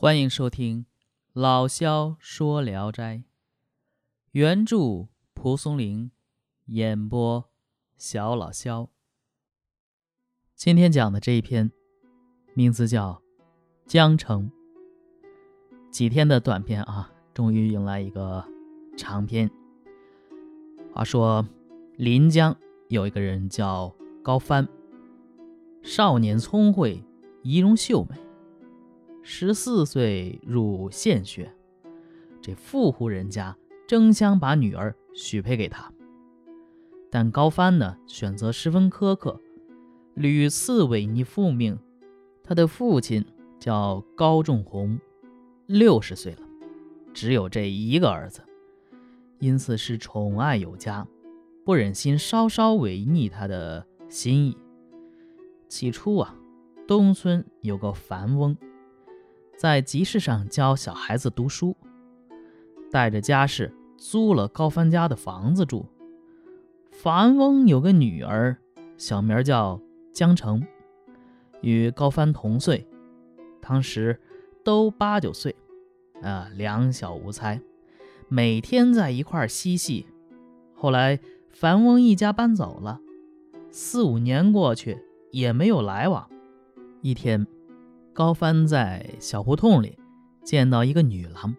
欢迎收听老萧说《聊斋》，原著蒲松龄，演播小老萧。今天讲的这一篇，名字叫《江城》。几天的短篇啊，终于迎来一个长篇。话说临江有一个人叫高帆，少年聪慧，仪容秀美。十四岁入县学，这富户人家争相把女儿许配给他。但高帆呢，选择十分苛刻，屡次违逆父命。他的父亲叫高仲宏，六十岁了，只有这一个儿子，因此是宠爱有加，不忍心稍稍违逆他的心意。起初啊，东村有个樊翁。在集市上教小孩子读书，带着家事租了高帆家的房子住。樊翁有个女儿，小名叫江城，与高帆同岁，当时都八九岁，啊，两小无猜，每天在一块嬉戏。后来樊翁一家搬走了，四五年过去也没有来往。一天。高帆在小胡同里见到一个女郎，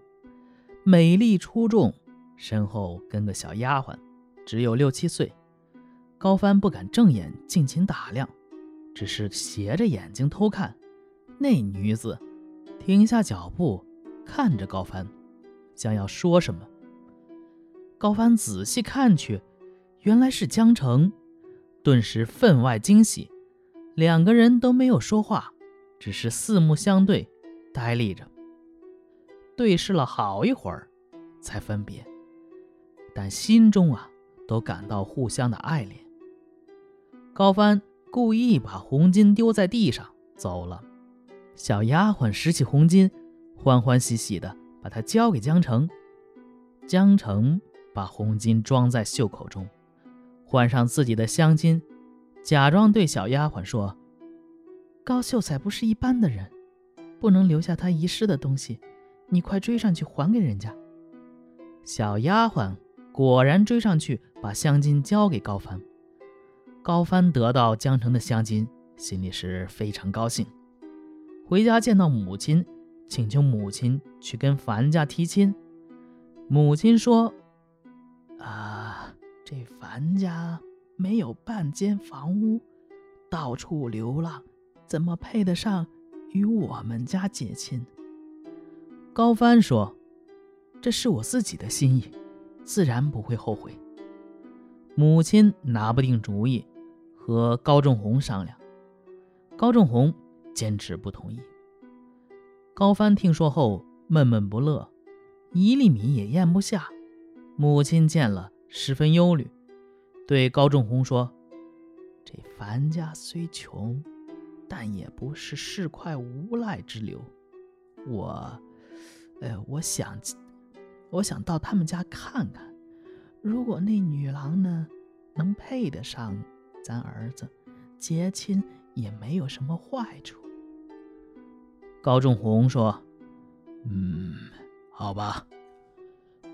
美丽出众，身后跟个小丫鬟，只有六七岁。高帆不敢正眼尽情打量，只是斜着眼睛偷看。那女子停下脚步，看着高帆，想要说什么。高帆仔细看去，原来是江城，顿时分外惊喜。两个人都没有说话。只是四目相对，呆立着，对视了好一会儿，才分别。但心中啊，都感到互相的爱恋。高帆故意把红巾丢在地上走了，小丫鬟拾起红巾，欢欢喜喜的把它交给江城。江城把红巾装在袖口中，换上自己的香巾，假装对小丫鬟说。高秀才不是一般的人，不能留下他遗失的东西。你快追上去还给人家。小丫鬟果然追上去，把香巾交给高帆。高帆得到江城的香巾，心里是非常高兴。回家见到母亲，请求母亲去跟樊家提亲。母亲说：“啊，这樊家没有半间房屋，到处流浪。”怎么配得上与我们家结亲？高帆说：“这是我自己的心意，自然不会后悔。”母亲拿不定主意，和高仲宏商量。高仲宏坚持不同意。高帆听说后闷闷不乐，一粒米也咽不下。母亲见了十分忧虑，对高仲宏说：“这樊家虽穷。”但也不是市侩无赖之流，我，呃，我想，我想到他们家看看，如果那女郎呢，能配得上咱儿子，结亲也没有什么坏处。高仲宏说：“嗯，好吧。”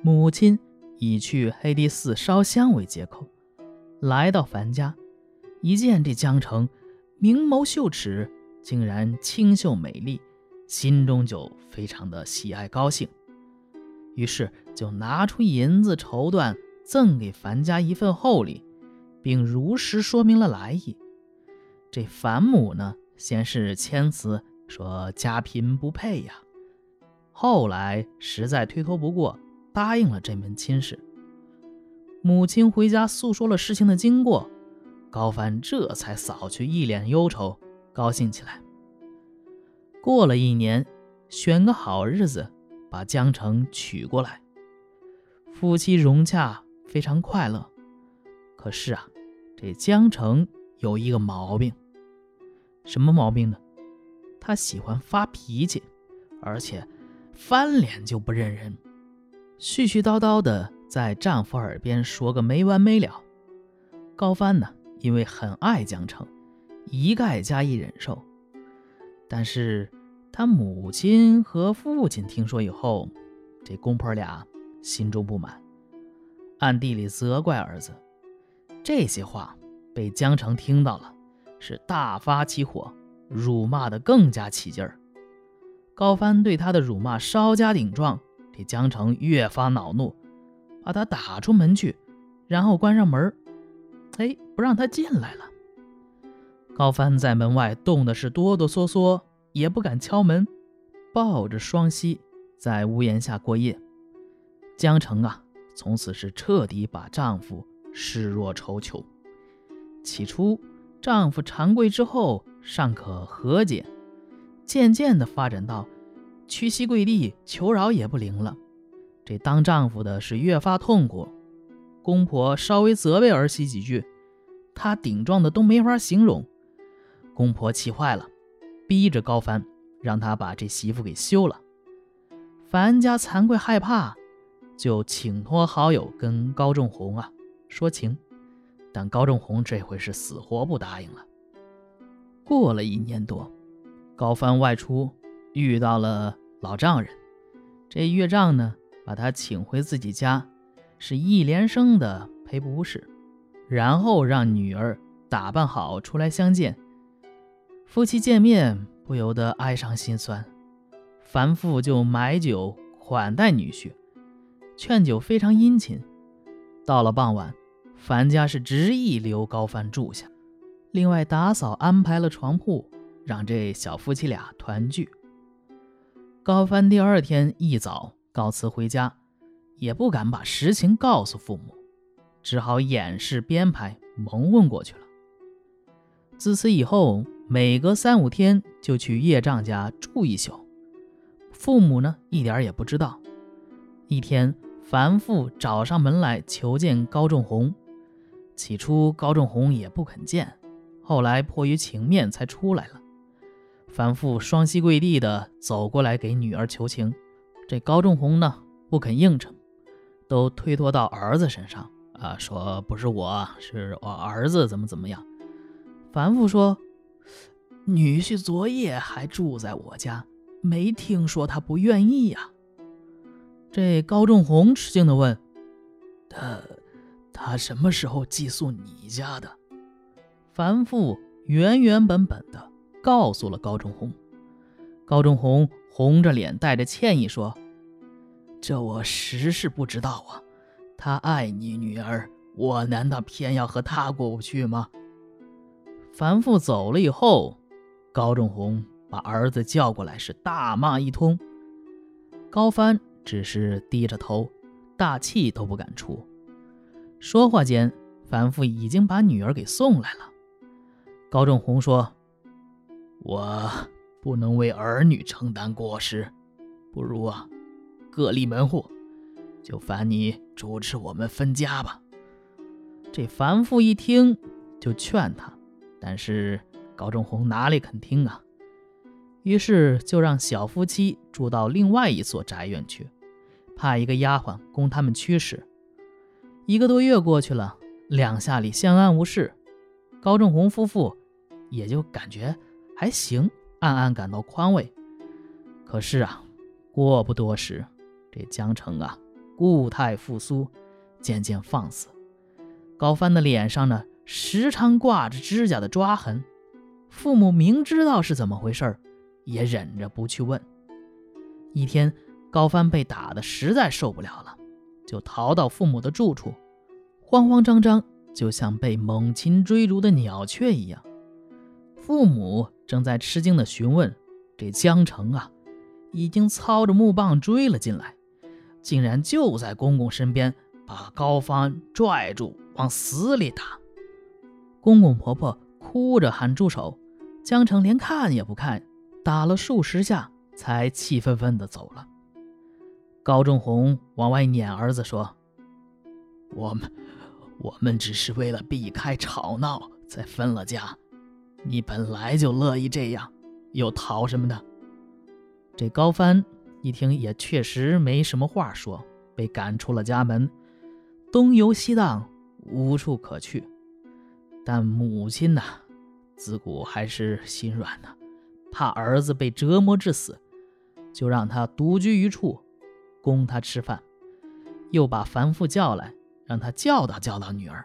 母亲以去黑帝寺烧香为借口，来到樊家，一见这江城。明眸秀齿，竟然清秀美丽，心中就非常的喜爱高兴，于是就拿出银子绸缎赠给樊家一份厚礼，并如实说明了来意。这樊母呢，先是谦辞说家贫不配呀，后来实在推脱不过，答应了这门亲事。母亲回家诉说了事情的经过。高帆这才扫去一脸忧愁，高兴起来。过了一年，选个好日子，把江城娶过来，夫妻融洽，非常快乐。可是啊，这江城有一个毛病，什么毛病呢？他喜欢发脾气，而且翻脸就不认人，絮絮叨叨的在丈夫耳边说个没完没了。高帆呢？因为很爱江城，一概加以忍受。但是他母亲和父亲听说以后，这公婆俩心中不满，暗地里责怪儿子。这些话被江城听到了，是大发起火，辱骂的更加起劲儿。高帆对他的辱骂稍加顶撞，这江城越发恼怒，把他打出门去，然后关上门，哎，不让他进来了。高帆在门外冻的是哆哆嗦嗦。也不敢敲门，抱着双膝在屋檐下过夜。江城啊，从此是彻底把丈夫视若仇囚。起初，丈夫长跪之后尚可和解，渐渐的发展到屈膝跪地求饶也不灵了。这当丈夫的是越发痛苦。公婆稍微责备儿媳几句，她顶撞的都没法形容。公婆气坏了。逼着高帆，让他把这媳妇给休了。樊家惭愧害怕，就请托好友跟高仲红啊说情，但高仲红这回是死活不答应了。过了一年多，高帆外出遇到了老丈人，这岳丈呢把他请回自己家，是一连声的赔不是，然后让女儿打扮好出来相见。夫妻见面，不由得哀伤心酸。樊父就买酒款待女婿，劝酒非常殷勤。到了傍晚，樊家是执意留高帆住下，另外打扫安排了床铺，让这小夫妻俩团聚。高帆第二天一早告辞回家，也不敢把实情告诉父母，只好掩饰编排蒙混过去了。自此以后。每隔三五天就去叶丈家住一宿，父母呢一点也不知道。一天，樊父找上门来求见高仲宏，起初高仲宏也不肯见，后来迫于情面才出来了。樊父双膝跪地的走过来给女儿求情，这高仲宏呢不肯应承，都推脱到儿子身上啊，说不是我，是我儿子怎么怎么样。樊父说。女婿昨夜还住在我家，没听说他不愿意呀。这高仲宏吃惊的问：“他，他什么时候寄宿你家的？”樊父原原本本的告诉了高仲宏。高仲宏红着脸，带着歉意说：“这我实是不知道啊。他爱你女儿，我难道偏要和他过不去吗？”樊父走了以后。高仲宏把儿子叫过来，是大骂一通。高帆只是低着头，大气都不敢出。说话间，樊父已经把女儿给送来了。高仲宏说：“我不能为儿女承担过失，不如啊，各立门户，就烦你主持我们分家吧。”这樊父一听，就劝他，但是。高仲宏哪里肯听啊？于是就让小夫妻住到另外一所宅院去，派一个丫鬟供他们驱使。一个多月过去了，两下里相安无事，高仲宏夫妇也就感觉还行，暗暗感到宽慰。可是啊，过不多时，这江城啊，故态复苏，渐渐放肆。高帆的脸上呢，时常挂着指甲的抓痕。父母明知道是怎么回事也忍着不去问。一天，高帆被打得实在受不了了，就逃到父母的住处，慌慌张张，就像被猛禽追逐的鸟雀一样。父母正在吃惊地询问：“这江城啊，已经操着木棒追了进来，竟然就在公公身边把高帆拽住，往死里打。”公公婆婆哭着喊住手。江城连看也不看，打了数十下，才气愤愤地走了。高仲红往外撵儿子说：“我们，我们只是为了避开吵闹才分了家，你本来就乐意这样，又逃什么呢？”这高帆一听，也确实没什么话说，被赶出了家门，东游西荡，无处可去。但母亲呐。自古还是心软呢，怕儿子被折磨致死，就让他独居一处，供他吃饭，又把凡父叫来，让他教导教导女儿。